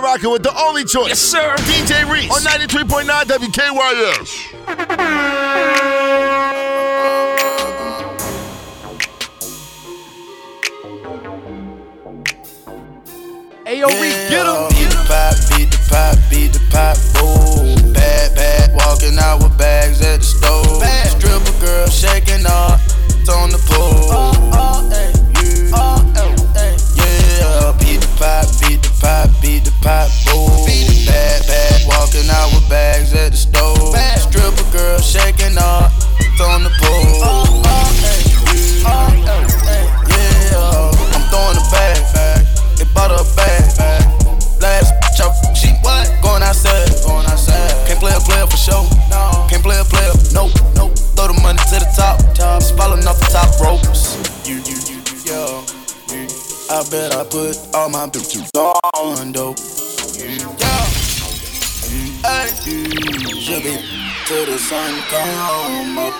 now rocking with the only choice. Yes, sir. DJ Reese on 93.9 WKYS. Ayo, Reese, get him. Beat the pop, beat the pop, beat the pop, boom. Bad, bad, walking out with bags at the stove. Stripper girl shaking off, to the sun come up.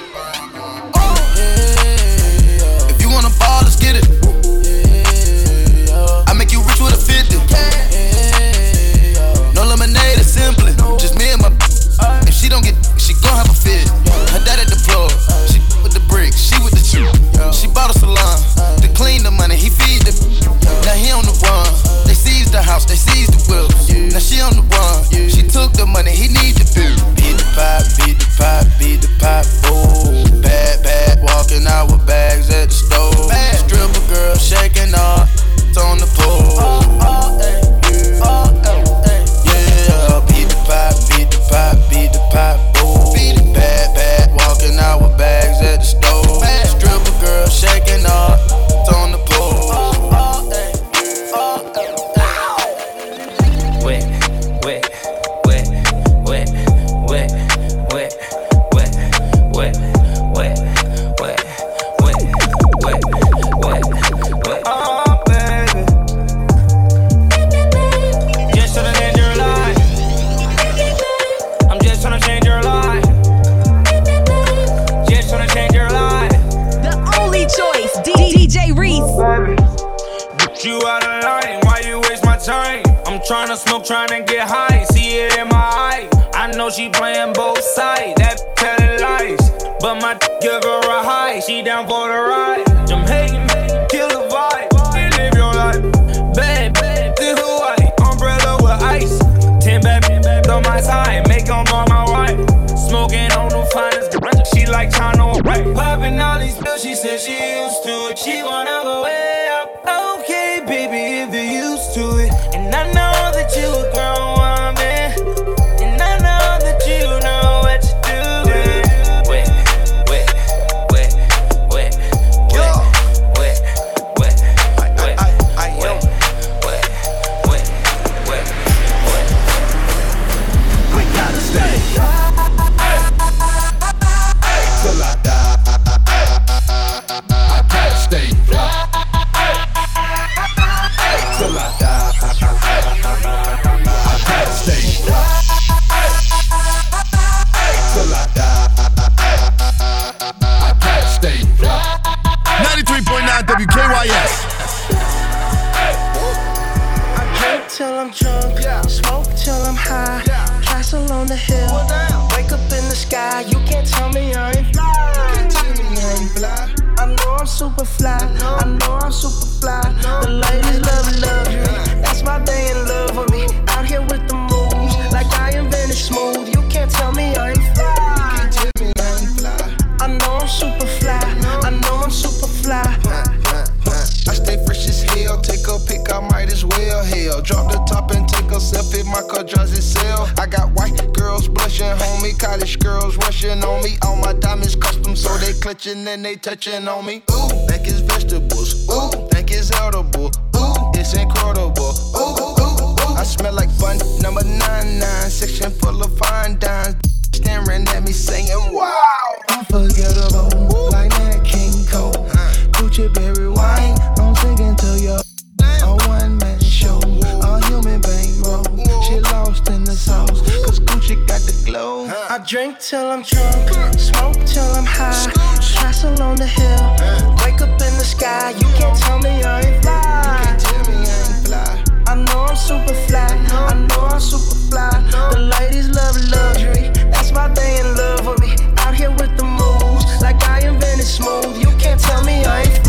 Tryna get high, see it in my eye. I know she playing both sides, that telling lies. But my give her a high, she down for the ride. I'm hating, kill the vibe, and live your life. Bad, bad, this Hawaii, umbrella with ice. Ten bad, bad on my side, make them all my wife. Smoking on the finest, she like China, right? Popping all these pills, she said she used to it. She wanna go way up. Okay, baby, if you're used to it. And I know met you, girl. High. Castle on the hill, wake up in the sky. You can't tell me I ain't fly. I know I'm super fly. I know I'm super fly. The ladies love love me. That's why they in love College girls rushing on me. All my diamonds custom, so they clutching and they touching on me. Ooh, think it's vegetables. Ooh, think it's edible. Ooh, it's incredible. Ooh, ooh, ooh. I smell like bun number nine nine. Section full of fine dimes. Staring at me saying, Wow, unforgettable. Like that King Cole. Gucci berry wine. I drink till I'm drunk, smoke till I'm high, castle on the hill, wake up in the sky. You can't tell me I ain't fly. I know I'm super fly, I know I'm super fly. The ladies love luxury, that's why they in love with me. Out here with the moves, like I invented smooth. You can't tell me I ain't fly.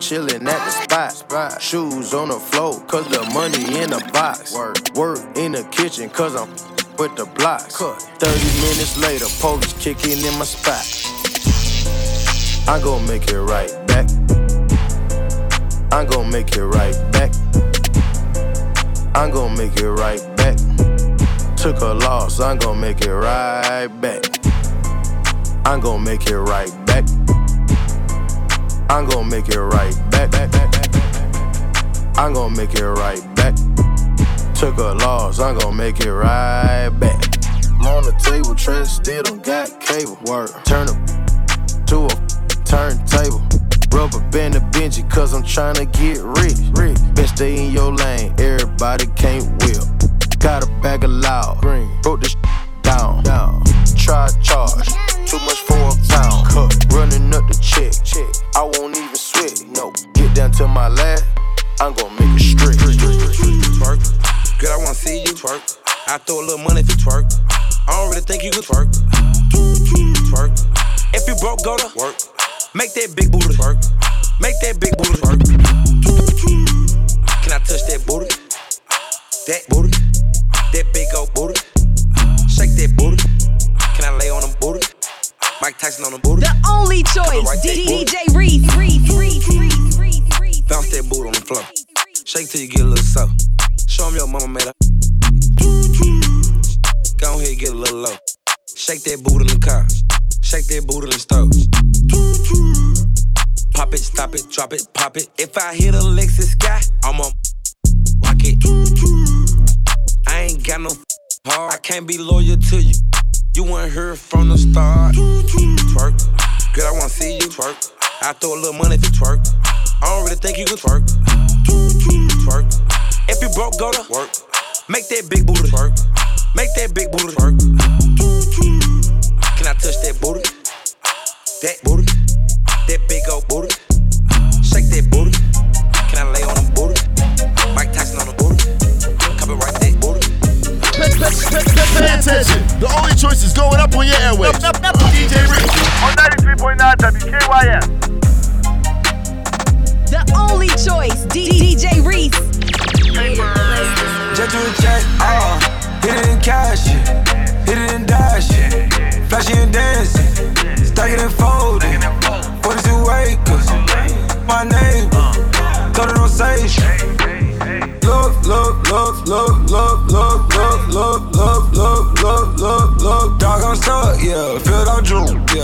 Chillin' at the spot. Shoes on the floor, cause the money in the box. Work, work in the kitchen, cause I'm with the blocks. 30 minutes later, police kicking in my spot. I gon' make it right back. I'm gon' make it right back. I'm gon' make it right back. Took a loss, I'm gon' make it right back. I'm gon' make it right back. I'm gon' make it right back, back, back, back, back. I'm gon' make it right back. Took a loss, I'm gon' make it right back. I'm on the table, Trent still don't got cable. Work, turn up to a turntable. Rubber band the Benji, cause I'm tryna get rich. rich. Best stay in your lane, everybody can't whip. Got a bag of loud, green. Broke this down. down. Try charge, too much for a pound. Cut, running up the check. check. I won't even sweat, no. Get down to my last, I'm gon' make it straight. Twerk, girl, I wanna see you twerk. I throw a little money if you twerk. I don't really think you could twerk. Twerk. If you broke, go to work. Make that big booty twerk. Make that big booty twerk. Can I touch that booty? That booty. That big old booty. Shake that booty. Mike Tyson on the booty. The only choice, right DJ Reese. Bounce that booty on the floor. Shake till you get a little soft. Show 'em your mama made her. Go ahead, get a little low. Shake that booty in the car. Shake that booty in the stove. Pop it, stop it, drop it, pop it. If I hit a Lexus sky, I'ma rock it. I ain't got no heart. I can't be loyal to you. You weren't here from the start. Twerk, girl, I wanna see you twerk. I throw a little money to twerk. I don't really think you can twerk. Twerk. If you broke, go to work. Make that big booty twerk. Make that big booty twerk. Can I touch that booty? That booty. That big old booty. on your airways. Up. DJ On 93.9 The only choice, D- DJ Reese. Just do a check, uh, hit it in cash, yeah. hit it in dash, yeah. flashy and dancing, stack it and fold it. 42 acres, my neighbor, it on. Look, look, look, look, look, look, look, look.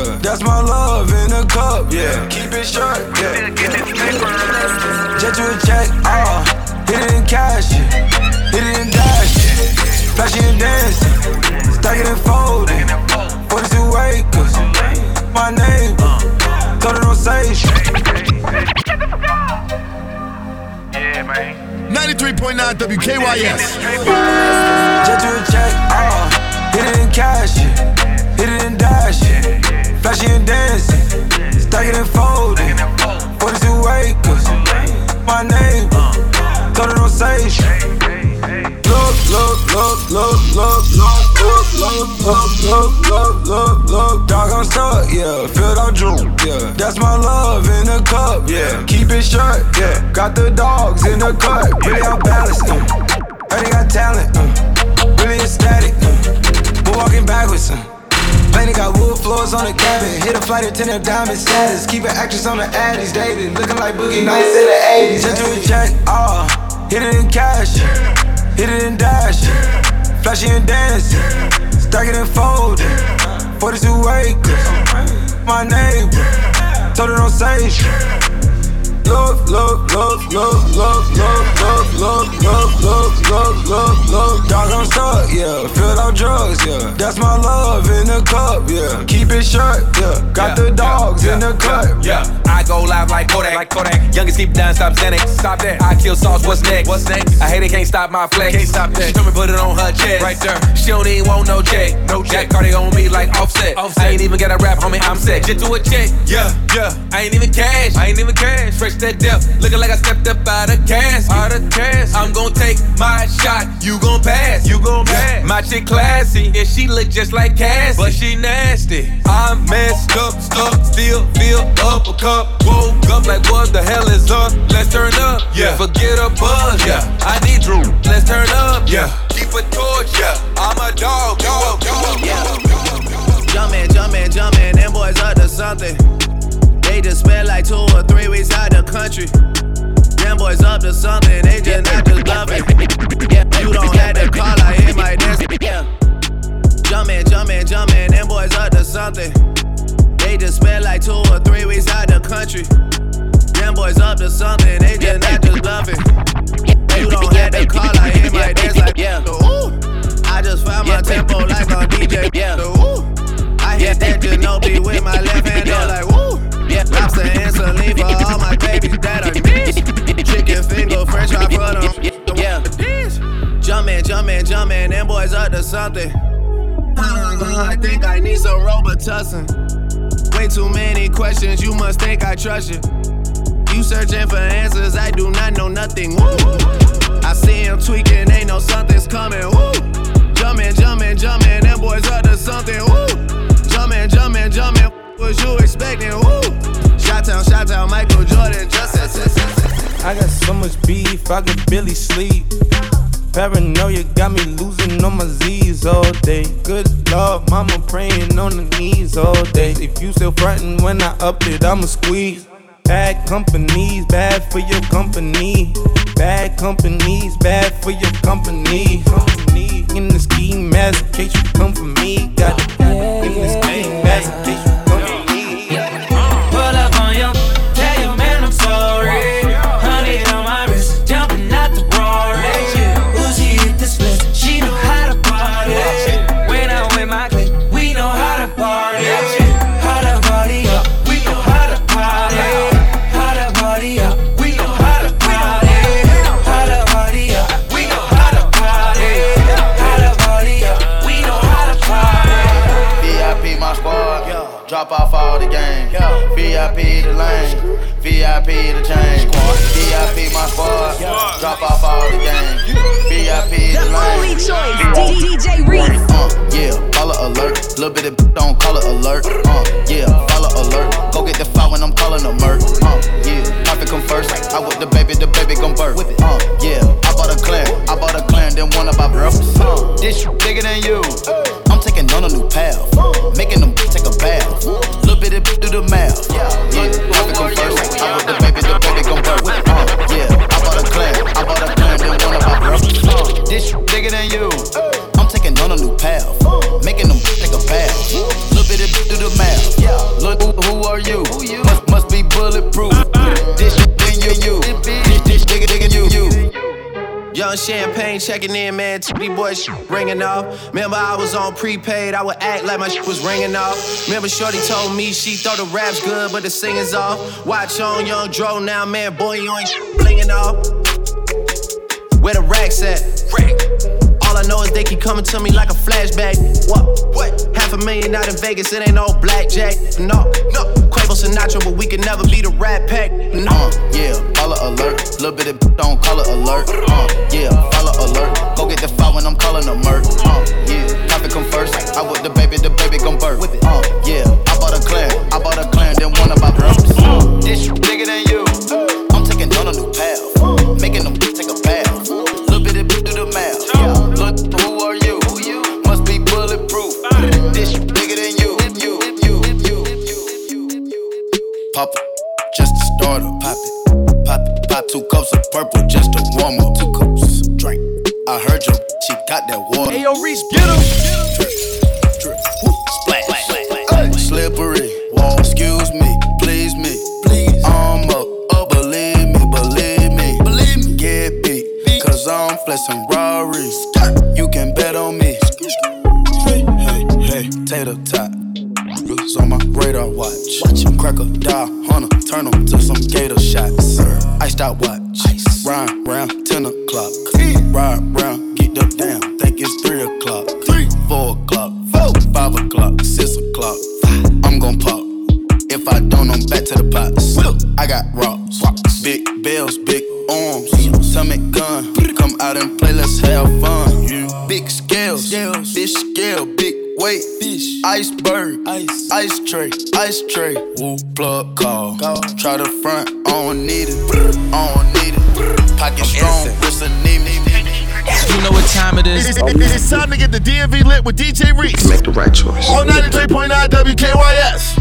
Drool. That's my love in a cup, yeah. Keep it short, yeah. Just do a check, uh, hit it in cash, hit it in dash, flashy and dancing, stack it and fold it. 42 acres, my name, told her don't say shit. 93.9 WKYS. Yeah. That's my love in a cup, yeah. Keep it short, yeah. Got the dogs in the cut, really I'm balanced, uh. Heard got talent, uh. Really ecstatic, uh. But walking backwards, uh. Plane got wood floors on the cabin. Hit a flight attendant, diamond status. Keep an actress on the addies, dated. Looking like Boogie Nights in the 80s. Just do a check, ah. hit it in cash. Hit it in dash. Flashy and dancing. Stack it and fold it. 42 acres. My name. Told her don't say shit. Look, look, look, look, look, look, look, look, look, look, look, look, look. Dog, I'm stuck, yeah. Filled out drugs, yeah. That's my love in the cup, yeah. Keep it short, yeah. Got the dogs in the cut, Yeah, I go live like Kodak. Like Kodak. Youngest keep down, stop Xanax. Stop that. I kill sauce. What's next? What's next? I hate it, can't stop my flex. Can't stop that. She told me put it on her chest. Right there. She don't even want no check. No check. Cardi on me like offset. offset. I ain't even got a rap, homie. I'm set. Just do a check. Yeah, yeah. I ain't even cash. I ain't even cash. Fresh that depth. Looking like I stepped up out of gas. Out of gas. I'm gon' take my shot. You gon' pass. You gon' pass. My chick classy. And she look just like Cassie. But she nasty. I'm messed up, stuck, still feel up. Woke up like what the hell is up? Let's turn up. Yeah. Forget a buzz. Yeah. I need Drew. Let's turn up. Yeah. Keep a torch. Yeah. I'm a dog. Dog. Dog. Yeah. Jumpin', jumpin', jumpin', them boys up to something. They just spent like two or three weeks out the country. Them boys up to something, they just not just. Yeah, you don't have to call, I hit my dance. Yeah. Jumpin', jumpin', jumpin', them boys up to something. They just spent like two or three weeks out the country. Them boys up to something, they just not just bluffing. You don't have to call, I hit my dance like yeah. Ooh. I just found my tempo like on DJ. Yeah. Ooh. I hit that Ginobili with my left hand, yeah. like woo. Lobster and saline for all my babies that I miss. Chicken finger, French fry for them. Yeah. Jumpin', jumpin', jumpin', them boys up to something. I think I need some Robitussin. Way too many questions, you must think I trust you. You searching for answers, I do not know nothing. Woo. I see him tweaking, ain't no something's coming. Woo. Jumpin', jumpin', jumpin', them boys up to something. Woo. Jumpin', jumpin', jumpin', was you expecting? Woo. Shot town, shot town, Michael Jordan, justice. I got so much beef, I could barely sleep. Paranoia got me losing on my Z's all day. Good Lord, mama praying on the knees all day. If you still frontin' when I up it, I'ma squeeze. Bad companies, bad for your company. Bad companies, bad for your company. Company in the scheme, as in case you come for me. Got it in as VIP the chain. VIP my squad. Drop off all the game. VIP The the only lane. choice, DJ Reese. Uh, yeah, follow alert. Little bit of don't call it alert. Uh, yeah, follow alert. Go get the file when I'm calling a murk. Uh, yeah, profit come first. I with the baby, the baby gon' birth. Uh, yeah, I bought a clan. I bought a clan, then one of my brothers. Uh, this bigger than you. I'm taking on a new path. In. TB boy shit ringing off. Remember, I was on prepaid. I would act like my shit was ringing off. Remember, Shorty told me she thought the rap's good, but the singing's off. Watch on Young Dro now, man. Boy, you ain't blinging off. Where the racks at? All I know is they keep coming to me like a flashback. What? What? Half a million out in Vegas, it ain't no blackjack. No, no. Quavo Sinatra, but we can never be the Rat Pack. No. Uh, yeah, follow alert. Little bit of don't call it alert. Uh, yeah, follow alert. Go get the file when I'm calling a murk. Uh, yeah, profit come first. I with the baby, the baby gon' birth. Uh, yeah, I bought a clan. I bought a don't need it. I don't need it. Pocket strong, wrist a knee, knee, You know what time it is. It's, it's time to get the DMV lit with DJ Reese. Make the right choice. On 93.9 WKYS.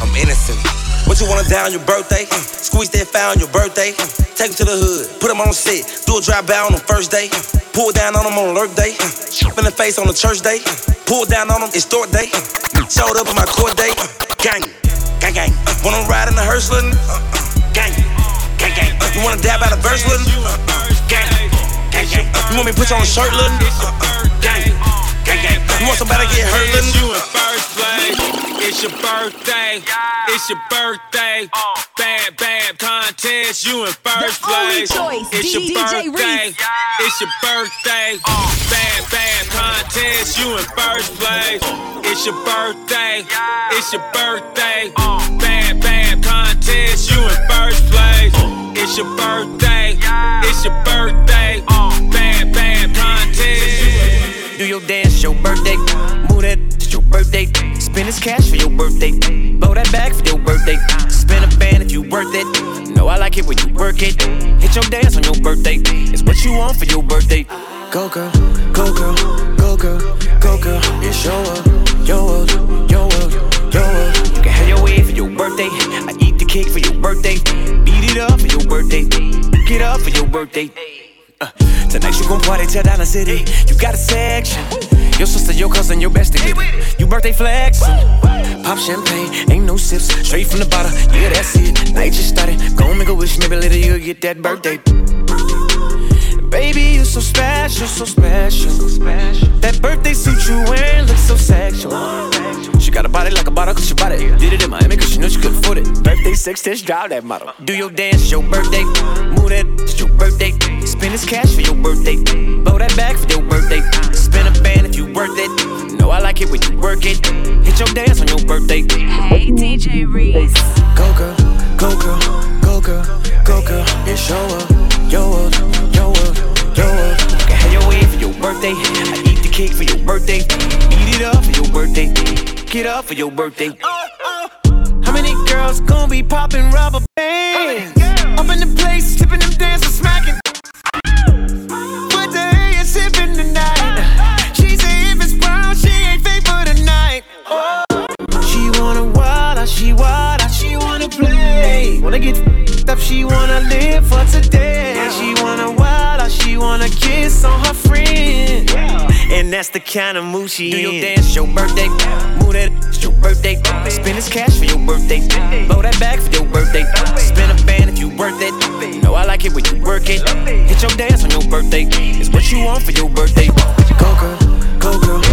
I'm innocent. What you wanna die on your birthday? Uh, squeeze that file on your birthday. Uh, take him to the hood, put him on set, do a drive by on the first day. Uh, pull down on him on alert day. Uh, in the face on the church day. Uh, pull down on him, it's store day. Uh, showed up on my court day. Uh, gang, gang, gang. Uh, wanna ride in the hearse, little? Uh, you wanna dab out a verse, little? Gang, gang, gang. You want me to put you on a shirt, little? Gang, gang, gang. You want somebody to get hurt, little? You in first place. It's your birthday. It's your birthday. Bad, bad contest. You in first place. It's your birthday. It's your birthday. Bad, bad contest. You in first place. It's your birthday. It's your birthday. It's your birthday. It's your birthday. Oh, bad, bad contest. Do your dance, your birthday. Move that, it's your birthday. Spend this cash for your birthday. Blow that back for your birthday. Spin a band if you worth it. Know I like it when you work it. Hit your dance on your birthday. It's what you want for your birthday. Go girl, go girl, go girl, go girl. It's your world, your world, your world, your world. You can have your way for your birthday. I eat cake for your birthday. Beat it up for your birthday. Get up for your birthday. Uh, tonight you gon' party till down the city. You got a section. Your sister, your cousin, your bestie. You birthday flexin'. Pop champagne, ain't no sips. Straight from the bottle, yeah, that's it. Night just started. Go make a wish, maybe later you'll get that birthday. Baby, you so special, so special. That birthday suit you wearing looks so sexual. She got a body like a bottle, cause she bought it. Did it in Miami, cause she knew she could afford it. Birthday sex test, drive that model. Do your dance, your birthday. Move that, it's your birthday. Spend this cash for your birthday. Blow that back for your birthday. Spin a band if you worth it. Know I like it when you work it. Hit your dance on your birthday. Hey, DJ Reese. Go girl, go girl, go girl, go girl. It's your world, your world, your world, birthday. I eat the cake for your birthday. Eat it up for your birthday. Get up for your birthday. How many girls gonna be popping rubber bands? Up in the place, tipping them dancing, smacking. What the hell you sipping tonight? She say if it's brown, she ain't fake for the night. Oh. She wanna wild out, she wild out, she wanna play. Wanna get up, she wanna live for today. She wanna wild out, she wanna kiss on her that's the kind of mood she Do your dance, your birthday. Move that, it's your birthday. Spend this cash for your birthday. Blow that back for your birthday. Spin a band if you worth it. Know I like it when you work it. Hit your dance on your birthday. It's what you want for your birthday. Go girl, go girl,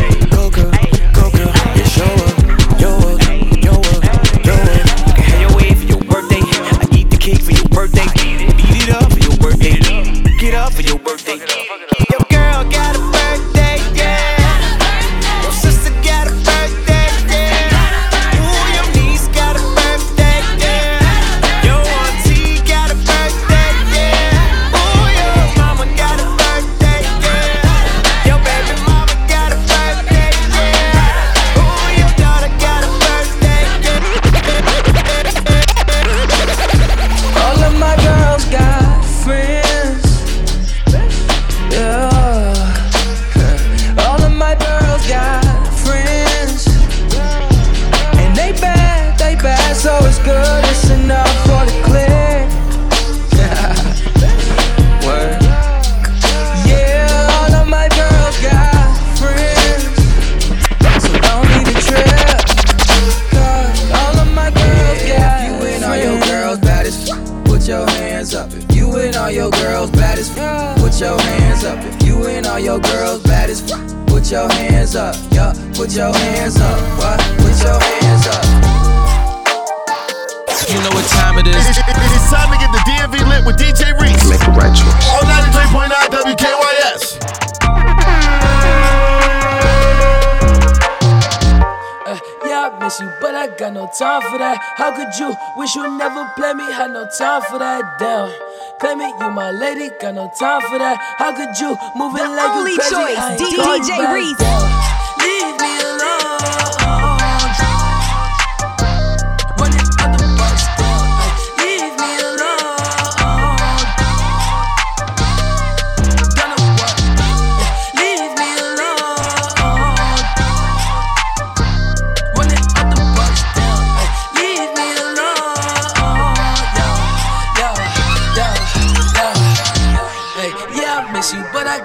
miss you, but I got no time for that. How could you wish you never play me? Had no time for that. Damn. Claim it, you my lady, got no time for that. How could you move it like only you crazy? choice, I ain't DJ going back Reese.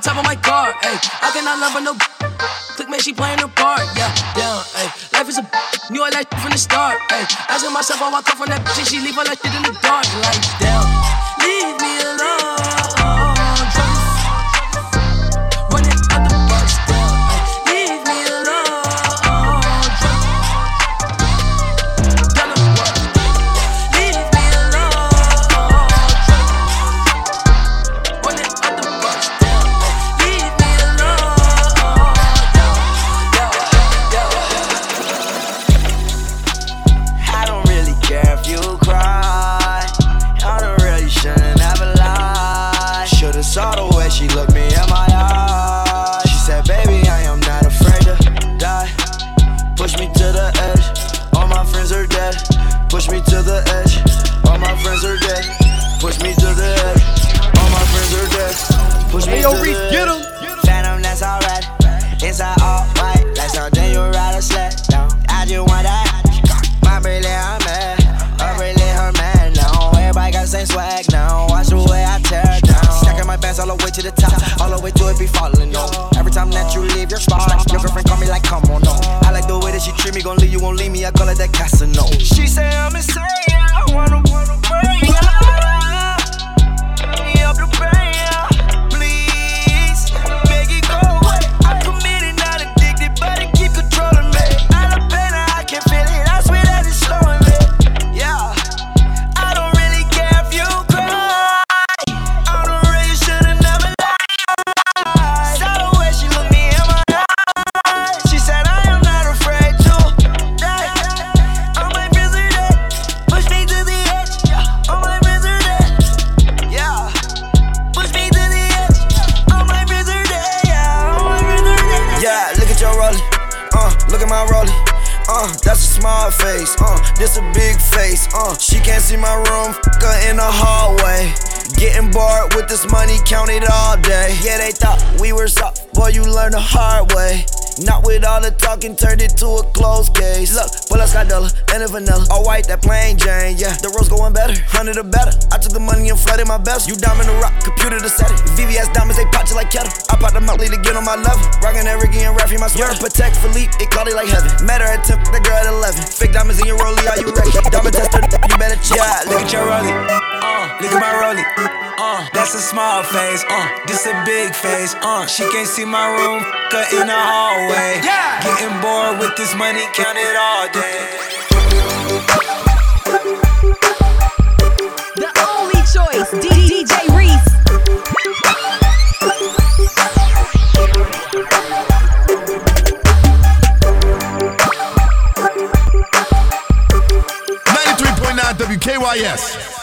Top of my car, ayy. I cannot love her no. Click man, she playing her part, yeah. Down, ayy. Life is a knew I like from the start, ayy. Asking myself how I come from that and she leave all that shit in the dark, like down. To. All my friends are dead. Push me Hey, yo, to Reese, the get edge. Phantom, that's alright. Inside all white, like something you ride a sled down. I just want that. My brilliant, I'm mad. I'm really her man now. Everybody got the same swag now. Watch the way I tear down. Stacking my bands all the way to the top. All the way to it be falling on. Every time that you leave your spot, your girlfriend call me like, come on, no. I like the way that she treat me. Gon' leave you, won't leave me. I call it that Casino. She say I'm insane. I wanna, wanna bring see my room, her in the hallway. Getting bored with this money, count it all day. Yeah, they thought we were soft, boy, you learn the hard way. Not with all the talking, turned it to a closed case. Look, pull up Scadella and a vanilla. All white, that plain Jane, yeah. The rose going better, hundred or better. I took the money and flooded my best. You diamond the rock, computer to set it. VVS pop just like kettle. I pop them out, lead to get on my level. Rockin' that Ricky and Raffy, my sweater. Patek Philippe, it it like heaven. Met her at 10, that girl at 11. Fake diamonds in your rollie, are you ready? Diamond tester, you better check. Yeah, look at your rollie. Uh, look at my rollie. Uh, that's a small face. Uh, this a big face. Uh, she can't see my room. Her in the hallway. Yeah. Getting bored with this money, count it all day. WKYS.